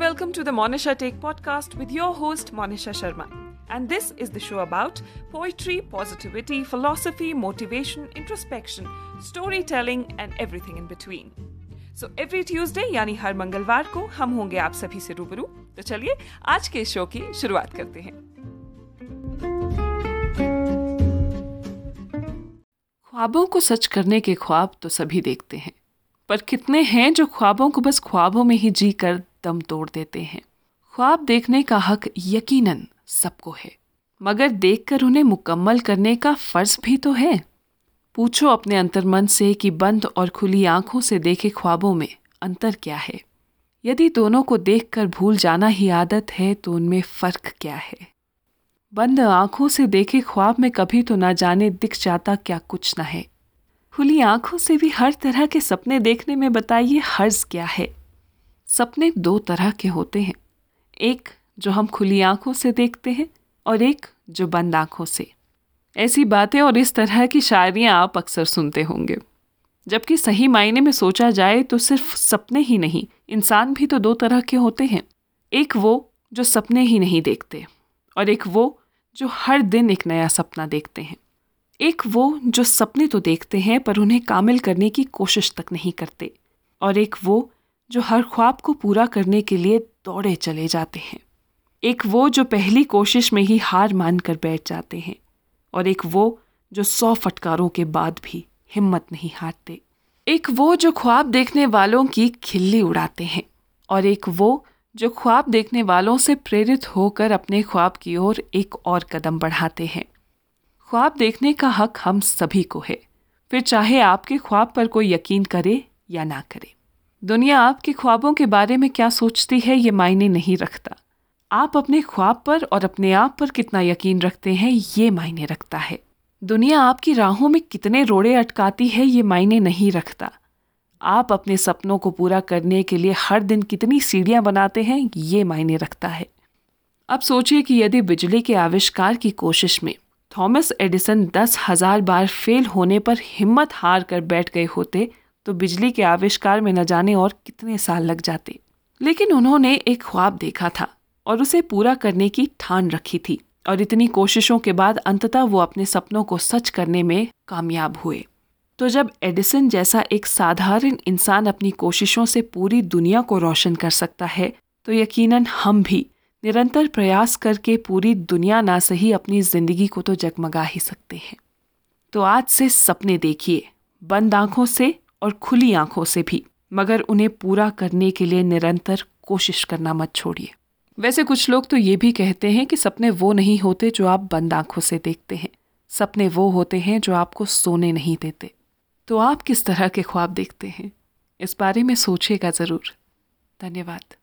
welcome to the Monisha Take podcast with your host Monisha Sharma. And this is the show about poetry, positivity, philosophy, motivation, introspection, storytelling and everything in between. So every Tuesday यानी हर मंगलवार को हम होंगे आप सभी से रूबरू तो चलिए आज के शो की शुरुआत करते हैं ख्वाबों को सच करने के ख्वाब तो सभी देखते हैं पर कितने हैं जो ख्वाबों को बस ख्वाबों में ही जी कर दम तोड़ देते हैं। ख्वाब देखने का हक यकीनन सबको है, मगर देखकर उन्हें मुकम्मल करने का फ़र्ज़ भी तो है। पूछो अपने अंतर्मन से कि बंद और खुली आँखों से देखे ख्वाबों में अंतर क्या है। यदि दोनों को देखकर भूल जाना ही आदत है तो उनमें फ़र्क क्या है? बंद आँखों से देखे ख्वाब में कभी तो ना जाने दिख जाता क्या कुछ ना है। खुली आँखों से भी हर तरह के सपने देखने में बताइए हर्ज क्या है? सपने दो तरह के होते हैं। एक जो हम खुली आँखों से देखते हैं और एक जो बंद आँखों से। ऐसी बातें और इस तरह की शायरियाँ आप अक्सर सुनते होंगे। जबकि सही मायने में सोचा जाए तो सिर्फ़ सपने ही नहीं, इंसान भी तो दो तरह के होते हैं। एक वो जो सपने ही नहीं देखते और एक वो जो हर दिन एक नया सपना देखते हैं। एक वो जो सपने तो देखते हैं पर उन्हें कामिल करने की कोशिश तक नहीं करते और एक वो जो हर ख्वाब को पूरा करने के लिए दौड़े चले जाते हैं। एक वो जो पहली कोशिश में ही हार मान कर बैठ जाते हैं और एक वो जो सौ फटकारों के बाद भी हिम्मत नहीं हारते। एक वो जो ख्वाब देखने वालों की खिल्ली उड़ाते हैं और एक वो जो ख्वाब देखने वालों से प्रेरित होकर अपने ख्वाब की ओर एक और कदम बढ़ाते हैं। ख्वाब देखने का हक हम सभी को है। फिर चाहे आपके ख्वाब पर कोई यकीन करे या ना करे। दुनिया आपके ख्वाबों के बारे में क्या सोचती है ये मायने नहीं रखता। आप अपने ख्वाब पर और अपने आप पर कितना यकीन रखते हैं ये मायने रखता है। दुनिया आपकी राहों में कितने रोड़े अटकाती है ये मायने नहीं रखता। आप अपने सपनों को पूरा करने के लिए हर दिन कितनी सीढ़ियाँ बनाते हैं ये मायने रखता है। अब सोचिए कि यदि बिजली के आविष्कार की कोशिश में थॉमस एडिसन दस हज़ार बार फेल होने पर हिम्मत हार कर बैठ गए होते तो बिजली के आविष्कार में न जाने और कितने साल लग जाते। लेकिन उन्होंने एक ख्वाब देखा था और उसे पूरा करने की ठान रखी थी और इतनी कोशिशों के बाद अंततः वो अपने सपनों को सच करने में कामयाब हुए। तो जब एडिसन जैसा एक साधारण इंसान अपनी कोशिशों से पूरी दुनिया को रोशन कर सकता है तो यकीनन हम भी निरंतर प्रयास करके पूरी दुनिया ना सही अपनी ज़िंदगी को तो जगमगा ही सकते हैं। तो आज से सपने देखिए, बंद आँखों से और खुली आँखों से भी, मगर उन्हें पूरा करने के लिए निरंतर कोशिश करना मत छोड़िए। वैसे कुछ लोग तो ये भी कहते हैं कि सपने वो नहीं होते जो आप बंद आँखों से देखते हैं। सपने वो होते हैं जो आपको सोने नहीं देते। तो आप किस तरह के ख्वाब देखते हैं? इस बारे में सोचिएगा ज़रूर। धन्यवाद।